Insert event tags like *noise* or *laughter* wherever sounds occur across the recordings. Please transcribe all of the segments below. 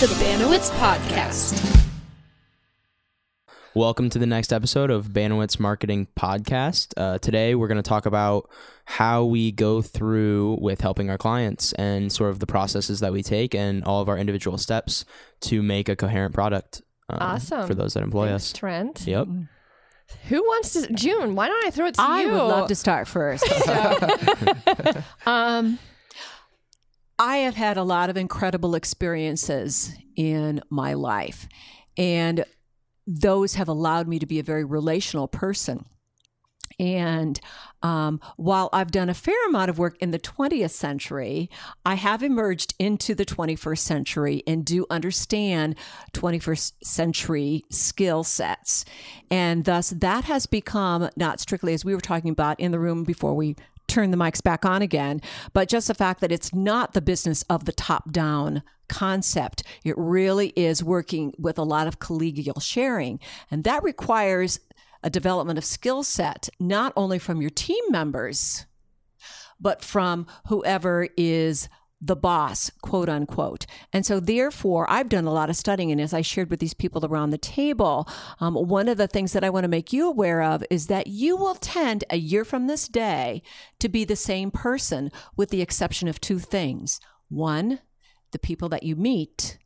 the Banowitz Podcast. Welcome to the next episode of Banowitz Marketing Podcast. Uh, today, we're going to talk about how we go through with helping our clients and sort of the processes that we take and all of our individual steps to make a coherent product. um, Awesome. For those that employ Thanks, us. Trent. Yep. Who wants to? June, why don't I throw it to I you? I would love to start first. *laughs* *laughs* Um, I have had a lot of incredible experiences in my life, and those have allowed me to be a very relational person. And um, while I've done a fair amount of work in the 20th century, I have emerged into the 21st century and do understand 21st century skill sets. And thus, that has become not strictly as we were talking about in the room before we turn the mics back on again, but just the fact that it's not the business of the top down concept. It really is working with a lot of collegial sharing. And that requires a development of skill set, not only from your team members, but from whoever is the boss, quote unquote. And so, therefore, I've done a lot of studying. And as I shared with these people around the table, um, one of the things that I want to make you aware of is that you will tend a year from this day to be the same person, with the exception of two things. One, the people that you meet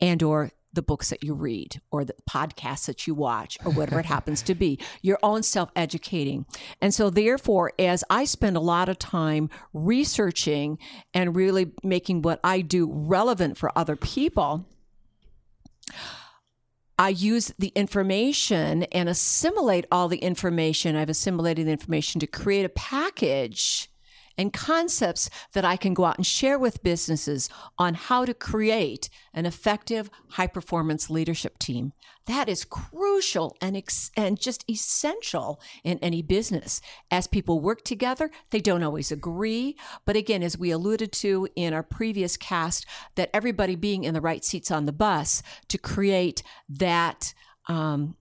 and or the books that you read or the podcasts that you watch or whatever it *laughs* happens to be your own self-educating and so therefore as i spend a lot of time researching and really making what i do relevant for other people I use the information and assimilate all the information. I've assimilated the information to create a package and concepts that I can go out and share with businesses on how to create an effective high performance leadership team. That is crucial and ex- and just essential in any business. As people work together, they don't always agree, but again as we alluded to in our previous cast that everybody being in the right seats on the bus to create that um,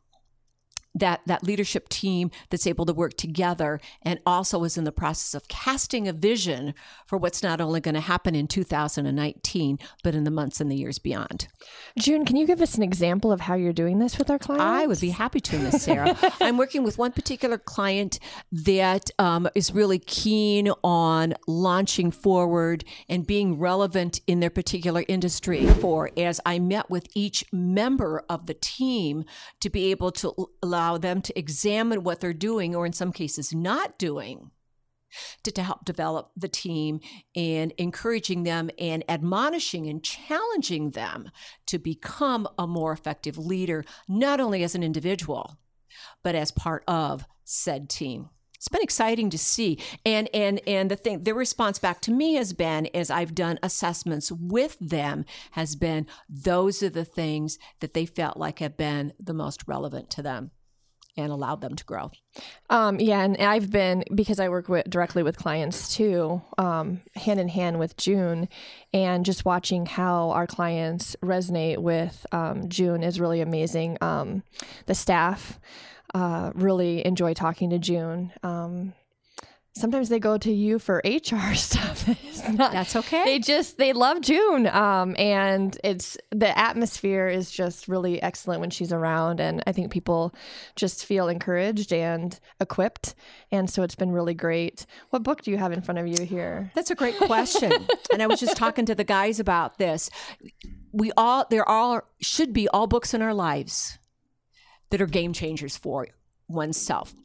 that that leadership team that's able to work together and also is in the process of casting a vision for what's not only going to happen in 2019 but in the months and the years beyond. June, can you give us an example of how you're doing this with our clients? I would be happy to, Miss Sarah. *laughs* I'm working with one particular client that um, is really keen on launching forward and being relevant in their particular industry. For as I met with each member of the team to be able to l- allow them to examine what they're doing, or in some cases, not doing to, to help develop the team and encouraging them and admonishing and challenging them to become a more effective leader, not only as an individual, but as part of said team. It's been exciting to see. And and and the thing their response back to me has been as I've done assessments with them has been those are the things that they felt like have been the most relevant to them and allowed them to grow. Um, yeah, and I've been because I work with, directly with clients too, um, hand in hand with June, and just watching how our clients resonate with um, June is really amazing. Um, the staff uh, really enjoy talking to June. Sometimes they go to you for HR *laughs* stuff. Not, That's okay. They just they love June, um, and it's the atmosphere is just really excellent when she's around, and I think people just feel encouraged and equipped, and so it's been really great. What book do you have in front of you here? That's a great question. *laughs* and I was just talking to the guys about this. We all there are should be all books in our lives that are game changers for oneself.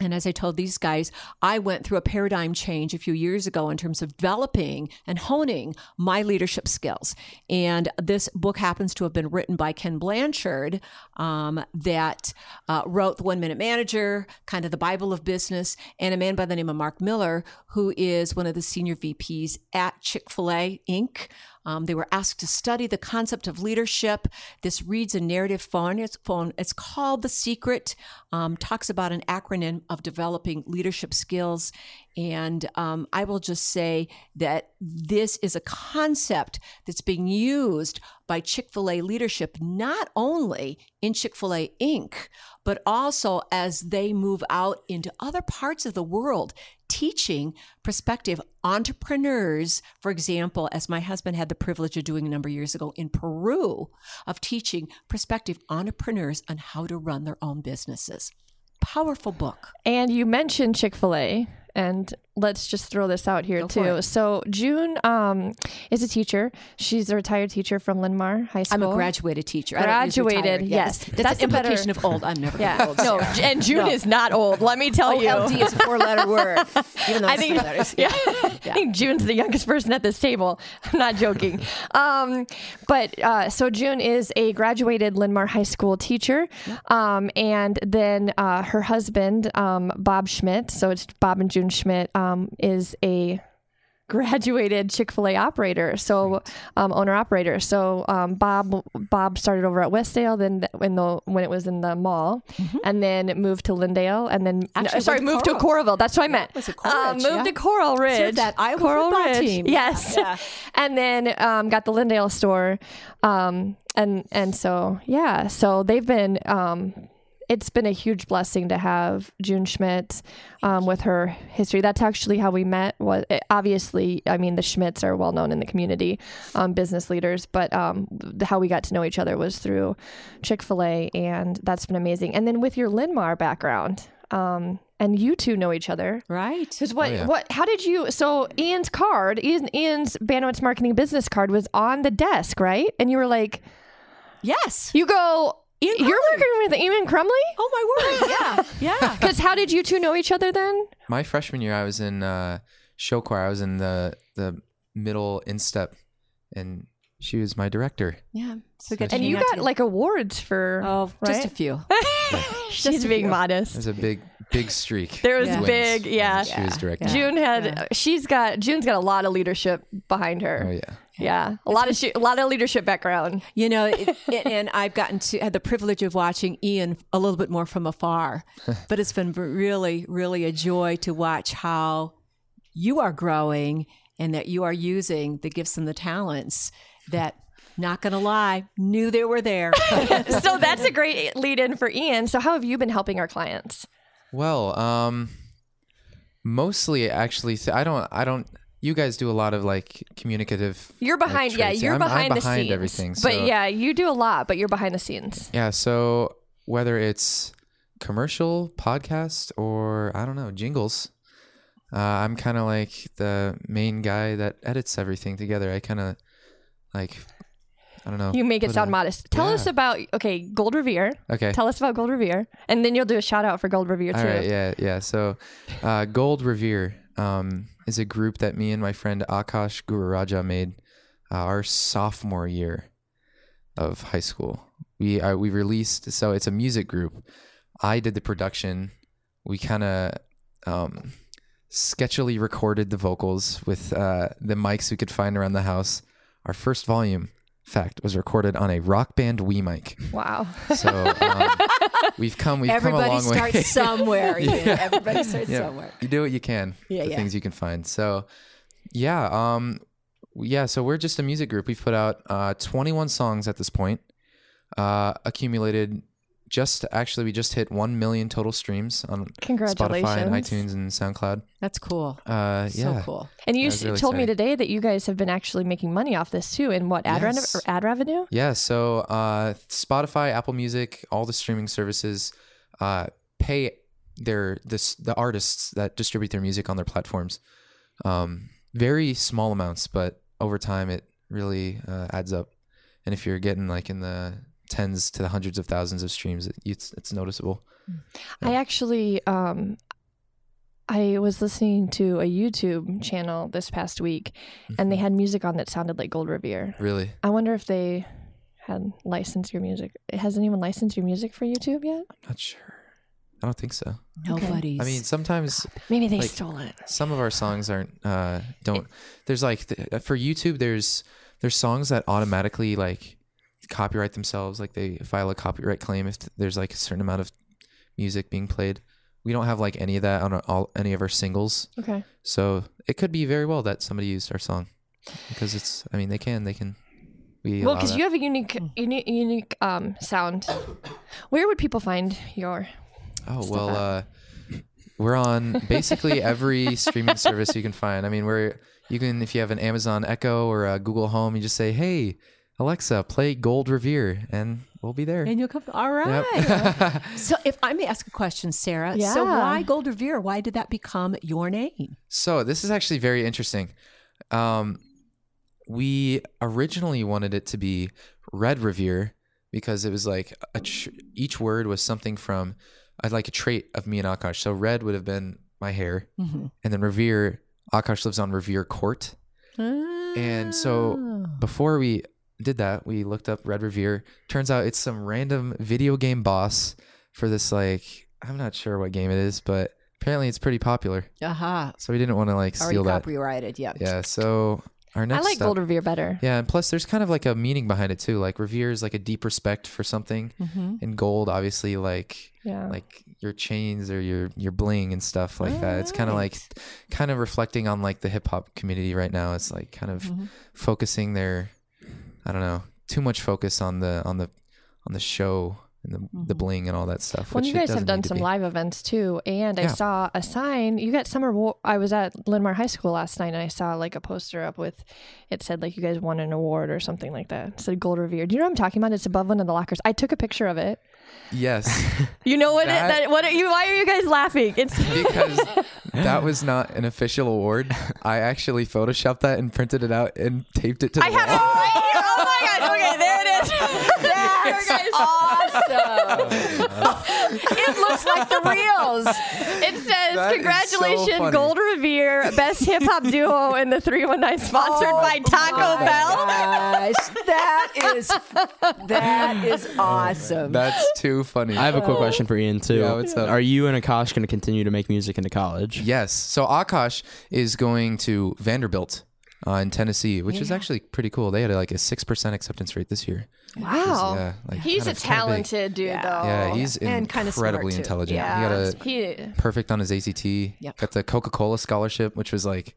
And as I told these guys, I went through a paradigm change a few years ago in terms of developing and honing my leadership skills. And this book happens to have been written by Ken Blanchard, um, that uh, wrote The One Minute Manager, kind of the Bible of business, and a man by the name of Mark Miller, who is one of the senior VPs at Chick fil A Inc. Um, they were asked to study the concept of leadership. This reads a narrative phone. It's, phone. it's called The Secret, um, talks about an acronym of developing leadership skills. And um, I will just say that this is a concept that's being used by Chick fil A leadership, not only in Chick fil A Inc., but also as they move out into other parts of the world, teaching prospective entrepreneurs, for example, as my husband had the privilege of doing a number of years ago in Peru, of teaching prospective entrepreneurs on how to run their own businesses. Powerful book. And you mentioned Chick fil A. And let's just throw this out here Go too. So June um, is a teacher. She's a retired teacher from Linn-Mar High School. I'm a graduated teacher. I don't use Graduated, retired. yes. That's, That's an a better- implication of old. I'm never Yeah. old. No, Sarah. And June No. is not old. Let me tell Oh, you. LD is a four-letter *laughs* word. Even though I think, letters. *laughs* *laughs* yeah, I think June's the youngest person at this table. I'm not joking. um, but uh, so June is a graduated Linn-Mar High School teacher, um, and then uh, her husband um, Bob Schmidt. So it's Bob and June Schmidt um, is a graduated Chick-fil-A operator, so um, owner operator. So um, Bob Bob started over at Westdale, then th- when the when it was in the mall, and then moved to Lindale, and then no, sorry, to moved to Coralville. That's what I meant. was it Coral moved yeah. to Coral Ridge. Served that Iowa Coral football Ridge. team. *laughs* Yes. Yeah. and then um, got the Lindale store, um, and and so yeah, so they've been. It's been a huge blessing to have June Schmidt um, with her history. That's actually how we met. Was obviously, I mean, the Schmidts are well known in the community, um, business leaders. But um, how we got to know each other was through Chick Fil A, and that's been amazing. And then with your Linn-Mar background, um, and you two know each other. Right. Because what, Oh, yeah. what, how did you? So Ian's card, Ian, Ian's Banowitz marketing business card was on the desk, right? And you were like, Yes. you go, Ian you're working with Ian Crumley. Oh my word. Yeah. *laughs* Yeah. Because how did you two know each other then? My freshman year, I was in uh, show choir. I was in the the middle instep, and she was my director. Yeah. So we got to And you got together. like awards for oh, just a few. *laughs* just a being few. modest. It was a big big streak. There was of wins big, yeah. She was director. June had Yeah. she's got June's got a lot of leadership behind her. Oh yeah. Yeah, a lot of sh- a lot of leadership background. You know, it, it- and I've gotten to had the privilege of watching Ian a little bit more from afar, *laughs* but it's been really, really a joy to watch how you are growing and that you are using the gifts and the talents that, not gonna lie, knew they were there. *laughs* so that's a great lead in for Ian. So how have you been helping our clients? Well, um, mostly actually, th- I don't. I don't. You guys do a lot of like communicative. You're behind, like, behind, yeah, you're I'm- I'm behind the behind scenes. everything. but yeah, you do a lot, but you're behind the scenes. Yeah. So whether it's commercial, podcast, or I don't know, jingles, uh, I'm kind of like the main guy that edits everything together. I kind of like, I don't know. You make it sound a- modest. Tell us about okay, Gold Revere. Okay. Tell us about Gold Revere, and then you'll do a shout out for Gold Revere too. All right, yeah, yeah. So, uh, Gold Revere um, is a group that me and my friend Akash Gururaja made uh, our sophomore year of high school. We uh, we released so it's a music group. I did the production. We kind of um, sketchily recorded the vocals with uh, the mics we could find around the house. Our first volume, fact, was recorded on a Rock Band Wii mic. Wow. So um, *laughs* we've come we've come a Everybody long starts way. somewhere. *laughs* Ian. Yeah. Everybody starts Yeah. somewhere. You do what you can. Yeah, the yeah. things you can find. So, yeah, um, yeah. So we're just a music group. We've put out uh, 21 songs at this point. Uh, accumulated just actually we just hit 1 million total streams on Congratulations. Spotify and iTunes and SoundCloud. That's cool. Uh, So yeah. cool. And you s- really told me today that you guys have been actually making money off this too. In what ad, Yes. revenue? ad revenue? Yeah, so uh, Spotify, Apple Music, all the streaming services uh, pay their this the artists that distribute their music on their platforms. Um, very small amounts, but over time it really uh, adds up. And if you're getting like in the tens to the hundreds of thousands of streams, it's, it's noticeable. I actually, um, I was listening to a YouTube channel this past week, and they Mm-hmm. had music on that sounded like Gold Revere. Really, I wonder if they had licensed your music. Has anyone licensed your music for YouTube yet? I'm not sure. I don't think so. Nobody's. I mean, sometimes Maybe they Like- stole it. some of our songs aren't uh don't there's like th- for youtube there's there's songs that automatically like copyright themselves like they file a copyright claim if there's like a certain amount of music being played we don't have like any of that on our, all any of our singles Okay. so it could be very well that somebody used our song because it's i mean they can they can we Well, because you have a unique, unique, unique um, sound. Where would people find your? Oh well, uh, We're on basically every streaming service you can find. I mean, we're you can if you have an Amazon Echo or a Google Home, you just say, "Hey, Alexa, play Gold Revere," and we'll be there. And you'll come. All right. Yep. *laughs* so, if I may ask a question, Sarah. Yeah. So, why Gold Revere? Why did that become your name? So this is actually very interesting. Um, we originally wanted it to be Red Revere because it was like a tr- each word was something from I'd like a trait of me and Akash. So red would have been my hair, Mhm. and then Revere. Akash lives on Revere Court, and so before we did that, we looked up Red Revere. Turns out it's some random video game boss for this like I'm not sure what game it is, but apparently it's pretty popular. Aha. So we didn't want to like Already steal that. copyrighted. Yep. Yeah. So our next I like step- Gold Revere better. Yeah, and plus there's kind of like a meaning behind it too. Like revere is like a deep respect for something, Mm-hmm. and gold obviously like Yeah. like your chains or your your bling and stuff like that. It's kind of like kind of reflecting on like the hip hop community right now. It's like kind of Mm-hmm. focusing their I don't know too much focus on the on the on the show and the the mm-hmm. bling and all that stuff. Well, you guys have done some live events too, and I saw a sign. You got summer. I was at Linn-Mar High School last night, and I saw like a poster up with it said like you guys won an award or something like that. It said Gold Revere. Do you know what I'm talking about? It's above one of the lockers. I took a picture of it. Yes, *laughs* You know what? it, That- that, what are you? Why are you guys laughing? It's because that was not an official award. I actually photoshopped that and printed it out and taped it to the I have it right here. Oh my gosh! Okay, there it is. *laughs* *laughs* Awesome. it looks like the reels. It says, That is "Congratulations, so. Gold Revere, best hip hop duo in the 319, sponsored oh by Taco Oh my Bell." Gosh, that is that is awesome. That's too funny. I have a quick oh. question for Ian too. Yeah, what's up? Are you and Akash going to continue to make music into college? Yes. So Akash is going to Vanderbilt uh, in Tennessee, which is actually pretty cool. They had like a six percent acceptance rate this year. Wow, yeah, like he's kind a of- kinda big. talented dude, though. Yeah, he's And kinda incredibly intelligent. yeah. He got a He, perfect on his ACT. Yep. Got the Coca Cola scholarship, which was like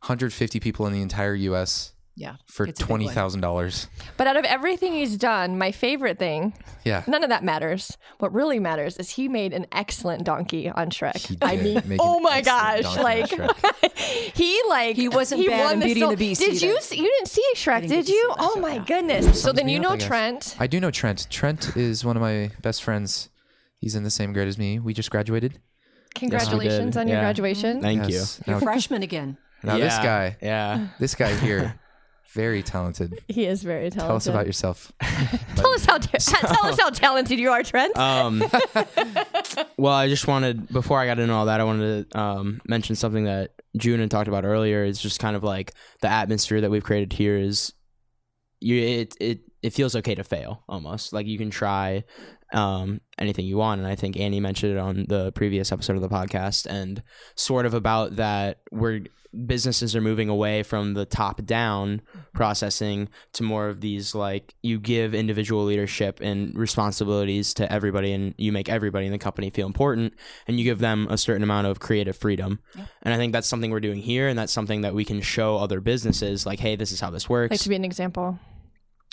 150 people in the entire U.S. yeah. for it's a big twenty one. thousand dollars. but out of everything he's done, my favorite thing, Yeah. none of that matters. What really matters is he made an excellent donkey on Shrek. He I mean, make oh an my gosh, like *laughs* he like He wasn't bad won in the Beauty and the Beast Did you see, you didn't see Shrek? didn't Did you? see Oh my no. goodness! So then you up, know I. Trent. I do know Trent. Trent is one of my best friends. He's in the same grade as me. We just graduated. Congratulations did. on your Yeah. graduation. Thank Yes. You're Now, freshman again. now this guy, Yeah. this guy here, *laughs* very talented. *laughs* He is very talented. Tell us about yourself. *laughs* Tell us how ta- *laughs* tell us how talented you are, Trent. Um, well, I just wanted before I got into all that, I wanted to um, mention something that June had talked about earlier. Is just kind of like the atmosphere that we've created here is you it it it feels okay to fail almost like you can try um, anything you want. And i think annie mentioned it on the previous episode of the podcast and sort of about that where businesses are moving away from the top down processing to more of these like you give individual leadership and responsibilities to everybody and you make everybody in the company feel important and you give them a certain amount of creative freedom. And i think that's something we're doing here and that's something that we can show other businesses like hey this is how this works. Like to be an example.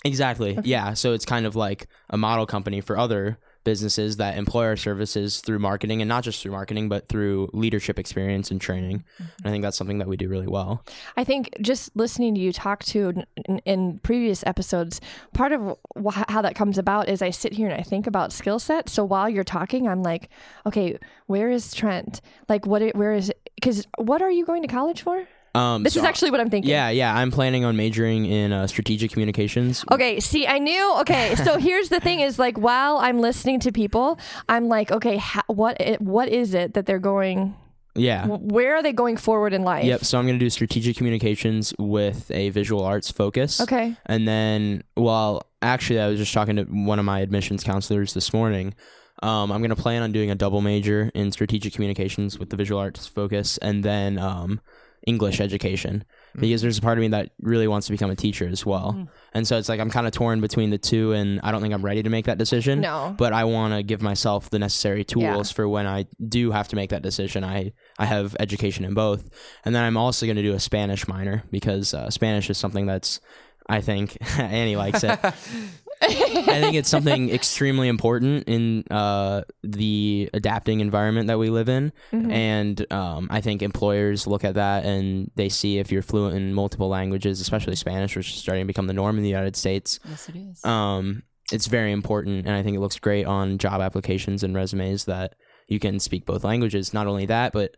Exactly. Yeah. So it's kind of like a model company for other businesses that employ our services through marketing and not just through marketing, but through leadership experience and training. And I think that's something that we do really well. I think just listening to you talk to in, in previous episodes, part of wh- how that comes about is I sit here and I think about skill set. So while you're talking, I'm like, okay, where is Trent? Like, what? it- Where is? Because what are you going to college for? Um, This so- is actually what I'm thinking. Yeah. Yeah. I'm planning on majoring in uh, strategic communications. Okay, see, I knew. Okay, so *laughs* here's the thing: is like while I'm listening to people, I'm like, okay, ha- what it, what is it that they're going? Yeah. Where are they going forward in life? Yep. So I'm going to do strategic communications with a visual arts focus. Okay. And then, well, actually, I was just talking to one of my admissions counselors this morning. Um, I'm going to plan on doing a double major in strategic communications with the visual arts focus and then um, English education because there's a part of me that really wants to become a teacher as well. And so it's like I'm kind of torn between the two, and I don't think I'm ready to make that decision. No. But I want to give myself the necessary tools for when I do have to make that decision. I, I have education in both. And then I'm also going to do a Spanish minor because uh, Spanish is something that's, I think, *laughs* Annie likes it. *laughs* I think it's something extremely important in uh, the adapting environment that we live in. Mhm. And um, I think employers look at that and they see if you're fluent in multiple languages, especially Spanish, which is starting to become the norm in the United States. Yes, it is. Um, it's very important. And I think it looks great on job applications and resumes that you can speak both languages. Not only that, but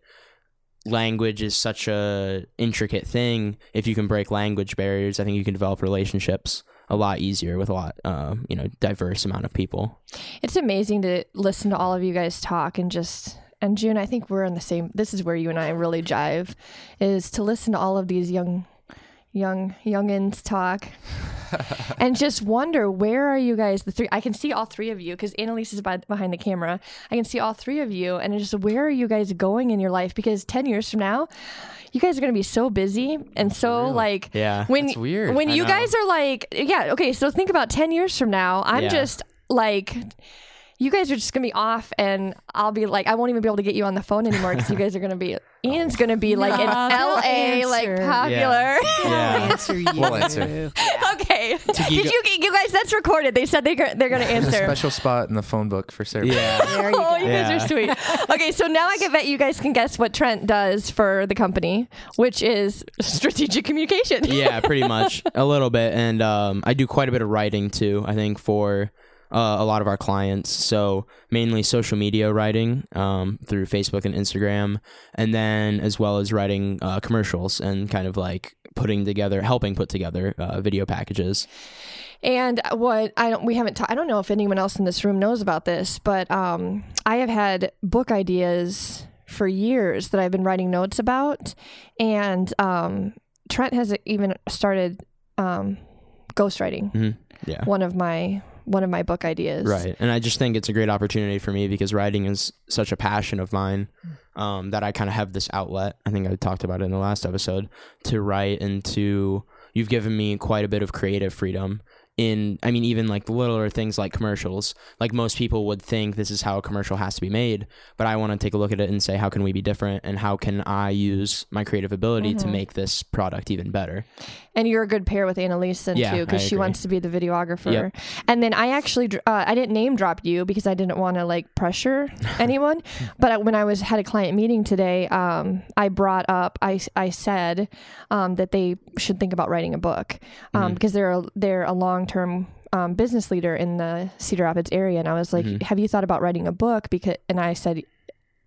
language is such a intricate thing. If you can break language barriers, I think you can develop relationships a lot easier with a lot, uh, you know, diverse amount of people. It's amazing to listen to all of you guys talk and just and June, I think we're in the same this is where you and I really jive is to listen to all of these young young youngins talk *laughs* and just wonder where are you guys the three I can see all three of you because Annalise is by, behind the camera. I can see all three of you and just where are you guys going in your life because 10 years from now you guys are to be so busy and so like Yeah. when That's weird. when I you know. guys are like yeah okay so think about 10 years from now i'm Yeah. just like you guys are just gonna be off and i'll be like i won't even be able to get you on the phone anymore because you *laughs* guys are gonna be ian's gonna be like in No, they'll la like popular Yeah. *laughs* answer you. We'll answer. okay geek- *laughs* did you get you guys that's recorded they said they, they're gonna There's a answer special spot in the phone book for Sarah. Yeah. There you Oh, go. you guys are sweet. Okay, so now I can bet you guys can guess what Trent does for the company, which is strategic communication. yeah, pretty much a little bit, and um, I do quite a bit of writing too. I think for uh, a lot of our clients, so mainly social media writing um, through Facebook and Instagram, and then as well as writing uh, commercials and kind of like putting together, helping put together uh, video packages. And what I don't, we haven't. Ta- I don't know if anyone else in this room knows about this, but um, I have had book ideas for years that I've been writing notes about, and um, Trent has even started um, ghostwriting Yeah. one of my one of my book ideas. Right. And I just think it's a great opportunity for me because writing is such a passion of mine um, that I kind of have this outlet. I think I talked about it in the last episode to write and to, you've given me quite a bit of creative freedom in, I mean, even like the littler things like commercials. Like most people would think this is how a commercial has to be made, but I want to take a look at it and say, how can we be different and how can I use my creative ability to make this product even better? And you're a good pair with Annalise Yeah, too, because she wants to be the videographer. Yep. And then I actually, uh, I didn't name drop you because I didn't want to like pressure *laughs* anyone. but when I was had a client meeting today, um, I brought up, I, I said um, that they should think about writing a book um, Mm-hmm. because they're a, they're a long term. Um, business leader in the Cedar Rapids area, and I was like, Mhm. "Have you thought about writing a book?" Because, and I said,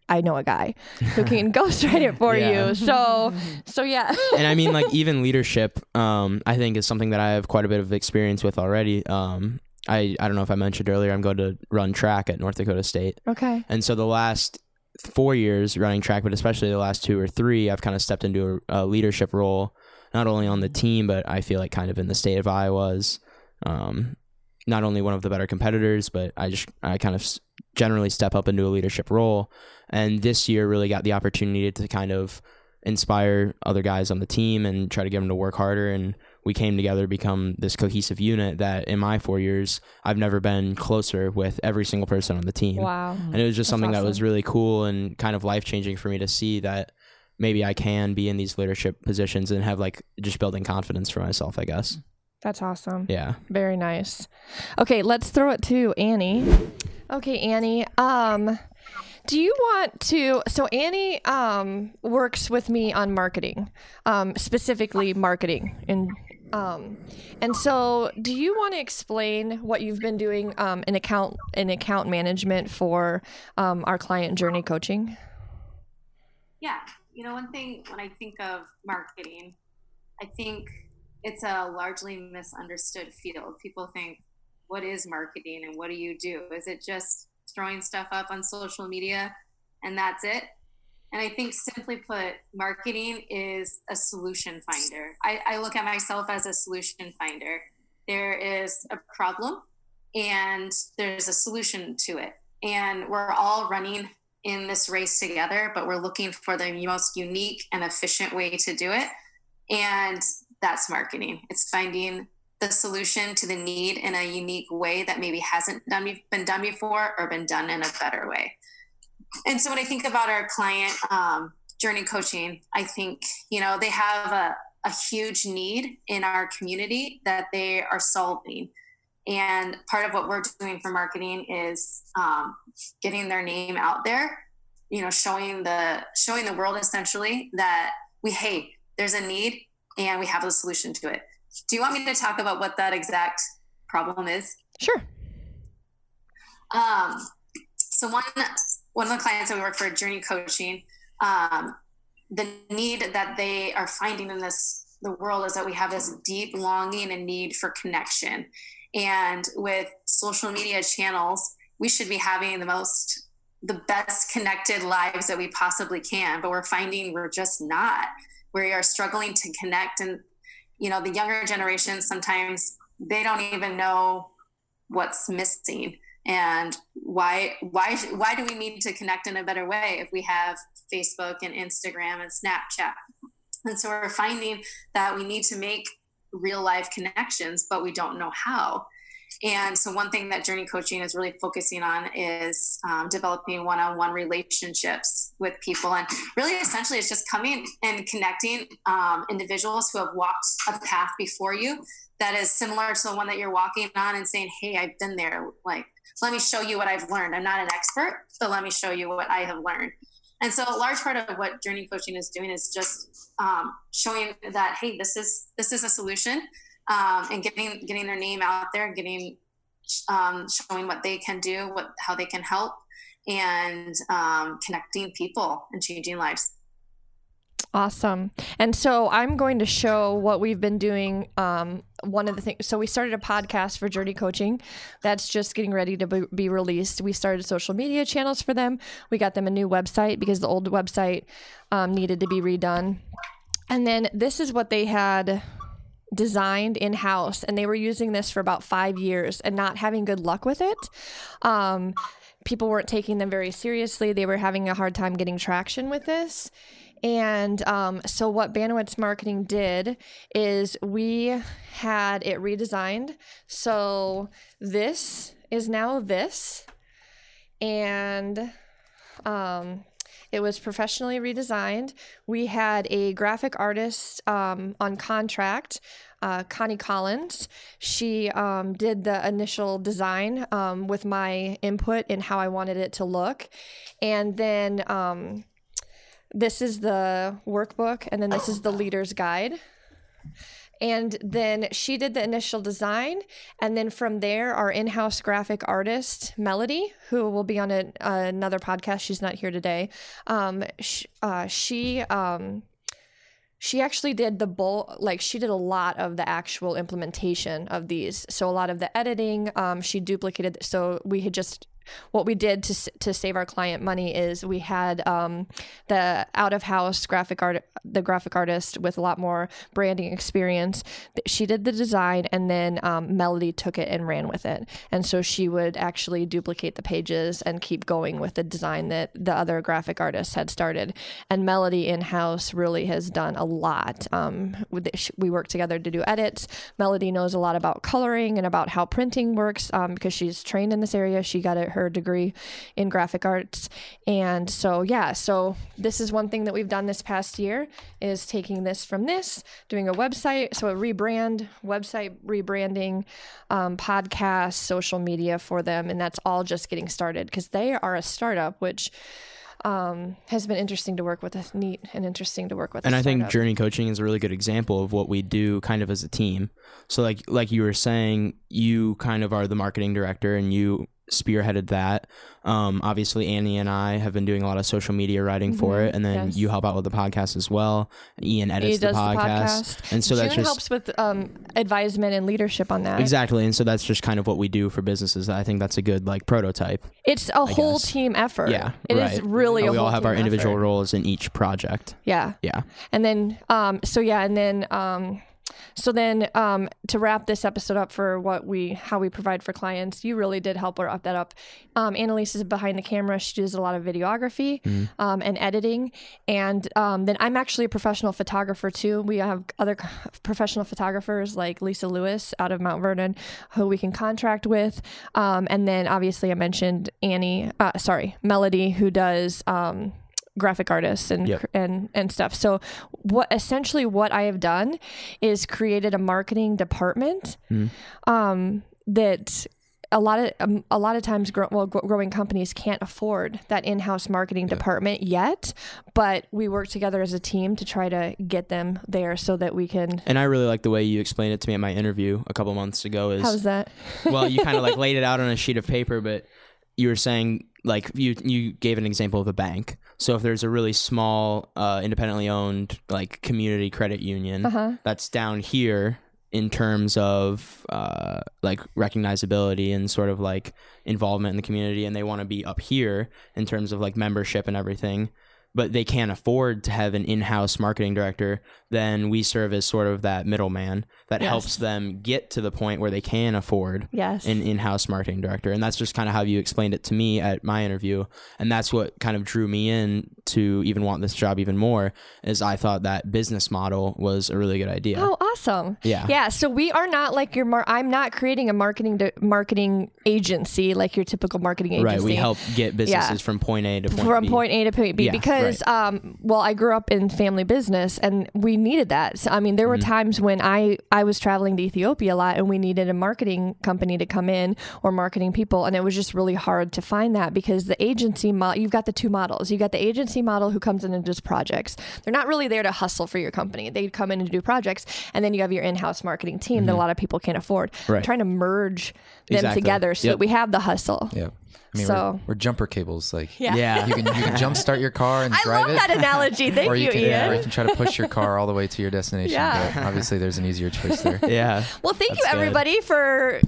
"I know a guy *laughs* who can ghostwrite it for Yeah. you." So, so yeah, and I mean, like *laughs* even leadership, um, I think is something that I have quite a bit of experience with already. Um, I I don't know if I mentioned earlier, I'm going to run track at North Dakota State, okay, and so the last four years running track, but especially the last two or three, I've kind of stepped into a, a leadership role, not only on the team, but I feel like kind of in the state of Iowa as, um, not only one of the better competitors, but I just I kind of generally step up into a leadership role, and this year really got the opportunity to kind of inspire other guys on the team and try to get them to work harder. And we came together to become this cohesive unit that in my four years I've never been closer with every single person on the team. Wow. and it was just That's something that was really cool and kind of life changing for me to see that maybe I can be in these leadership positions and have like just building confidence for myself I guess That's awesome. yeah Very nice. Okay, let's throw it to Annie. Okay, Annie. Um, do you want to? So Annie um works with me on marketing, um, specifically marketing, and um, and so do you want to explain what you've been doing um in account in account management for um our client journey coaching? Yeah. You know, one thing when I think of marketing, I think it's a largely misunderstood field. People think, what is marketing and what do you do? Is it just throwing stuff up on social media and that's it? And I think simply put, marketing is a solution finder. I, I look at myself as a solution finder. There is a problem and there's a solution to it. And we're all running in this race together, but we're looking for the most unique and efficient way to do it. And that's marketing. It's finding the solution to the need in a unique way that maybe hasn't done, been done before or been done in a better way. And so when I think about our client um, journey coaching, I think, you know, they have a, a huge need in our community that they are solving. And part of what we're doing for marketing is um, getting their name out there. You know, showing the showing the world essentially that we hey, there's a need and we have a solution to it. Do you want me to talk about what that exact problem is? Sure. Um, so one one of the clients that we work for, Journey Coaching, um, the need that they are finding in this the world is that we have this deep longing and need for connection. And with social media channels, we should be having the most the best connected lives that we possibly can, but we're finding we're just not. We are struggling to connect. And you know, the younger generation sometimes they don't even know what's missing and why why why do we need to connect in a better way if we have facebook and instagram and snapchat? And so we're finding that we need to make real life connections but we don't know how and so one thing that journey coaching is really focusing on is um, developing one-on-one relationships with people and really essentially it's just coming and connecting um, individuals who have walked a path before you that is similar to the one that you're walking on and saying hey i've been there like let me show you what I've learned. I'm not an expert, but let me show you what I have learned. And so a large part of what journey coaching is doing is just um, showing that, hey, this is this is a solution, um, and getting getting their name out there, getting um, showing what they can do, what how they can help, and um, connecting people and changing lives. Awesome. And so I'm going to show what we've been doing. Um, one of the things, so we started a podcast for Journey Coaching that's just getting ready to be, released. We started social media channels for them. We got them a new website because the old website um, needed to be redone. And then this is what they had designed in house, and they were using this for about five years and not having good luck with it. Um, people weren't taking them very seriously. They were having a hard time getting traction with this. And um, so, what Banowitz Marketing did is we had it redesigned. So, this is now this. And um, it was professionally redesigned. We had a graphic artist um, on contract, uh, Connie Collins. She um, did the initial design um, with my input in how I wanted it to look. And then um, this is the workbook, and then this is the leader's guide. And then she did the initial design. And then from there, our in house graphic artist, Melody, who will be on a, another podcast, she's not here today. Um, sh- uh, she. Um, she actually did the bull like she did a lot of the actual implementation of these so a lot of the editing um, she duplicated so we had just what we did to, to save our client money is we had um, the out of house graphic art, the graphic artist with a lot more branding experience. She did the design, and then um, Melody took it and ran with it. And so she would actually duplicate the pages and keep going with the design that the other graphic artist had started. And Melody in house really has done a lot. Um, we work together to do edits. Melody knows a lot about coloring and about how printing works um, because she's trained in this area. She got it her degree in graphic arts. And so, yeah, so this is one thing that we've done this past year is taking this from this, doing a website, so a rebrand, website rebranding, um, podcast, social media for them. And that's all just getting started because they are a startup, which um, has been interesting to work with. A neat and interesting to work with. And I think Journey Coaching is a really good example of what we do, kind of as a team. So, like like you were saying, you kind of are the marketing director, and you spearheaded that. Um, obviously, Annie and I have been doing a lot of social media writing mm-hmm. for it, and then yes. you help out with the podcast as well. Ian edits the podcast. the, podcast. and so June that's just helps with um, advisement and leadership on that. Exactly, and so that's just kind of what we do for businesses. I think that's a good like prototype. It's a I whole guess. team effort. Yeah, it right. is really. we all have our individual effort. roles in each project. Yeah, yeah, and then um, so yeah, and then um, so then, um, to wrap this episode up for what we how we provide for clients, you really did help wrap that up. Um, Annalise is behind the camera; she does a lot of videography mm-hmm. um, and editing, and um, then I'm actually a professional photographer too. We have other professional photographers like Lisa Lewis out of Mount Vernon, who we can contract with, um, and then obviously I mentioned Annie, uh, sorry, Melody, who does um, graphic artists and yep. and and stuff. So what essentially what I have done is created a marketing department. Mm. Um, that a lot of um, a lot of times grow, well, gr- growing companies can't afford that in-house marketing department yet but we work together as a team to try to get them there so that we can And I really like the way you explained it to me at my interview a couple months ago. Is how's that well, you kind of like *laughs* laid it out on a sheet of paper, but you were saying like you you gave an example of a bank. So if there's a really small, uh, independently owned like community credit union uh-huh that's down here in terms of uh, like recognizability and sort of like involvement in the community, and they want to be up here in terms of like membership and everything. But they can't afford to have an in-house marketing director. Then we serve as sort of that middleman that Yes. helps them get to the point where they can afford yes an in-house marketing director and that's just kind of how you explained it to me at my interview and that's what kind of drew me in to even want this job even more is i thought that business model was a really good idea Oh, awesome! Yeah. yeah. So we are not like your. Mar- I'm not creating a marketing de- marketing agency like your typical marketing agency. right we help get businesses from point a to point from B. point A to point B Yeah, because um well I grew up in family business and we needed that. So, I mean there were Mm-hmm. times when I I was traveling to Ethiopia a lot and we needed a marketing company to come in or marketing people and it was just really hard to find that because the agency model you've got the two models. You've got the agency model who comes in and does projects. They're not really there to hustle for your company. They come in and do projects and then you have your in-house marketing team that a lot of people can't afford. Mm-hmm. Right. Trying to merge them Exactly. together so Yep. that we have the hustle. Yeah. I mean, So- we're, we're jumper cables. Like, Yeah. yeah you can you can jump start your car and *laughs* I drive love it. that analogy. *laughs* Thank or you, you can, Ian. or you can try to push your car all the way to your destination. Yeah. But obviously, there's an easier choice there. *laughs* yeah Well, thank you That's good. everybody for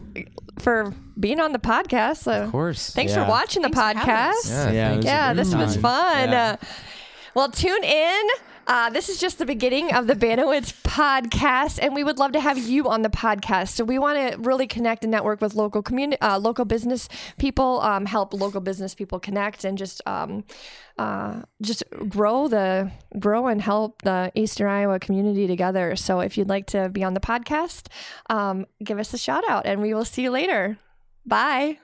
for being on the podcast. So Of course. thanks Yeah. for watching the Thanks for podcast. us. Yeah. yeah, it was Yeah, this was fun. Yeah. Uh, well, tune in. Uh, this is just the beginning of the Banowitz podcast, and we would love to have you on the podcast. So we want to really connect and network with local community, uh, local business people, um, help local business people connect, and just um, uh, just grow the grow and help the Eastern Iowa community together. So if you'd like to be on the podcast, um, give us a shout out, and we will see you later. Bye.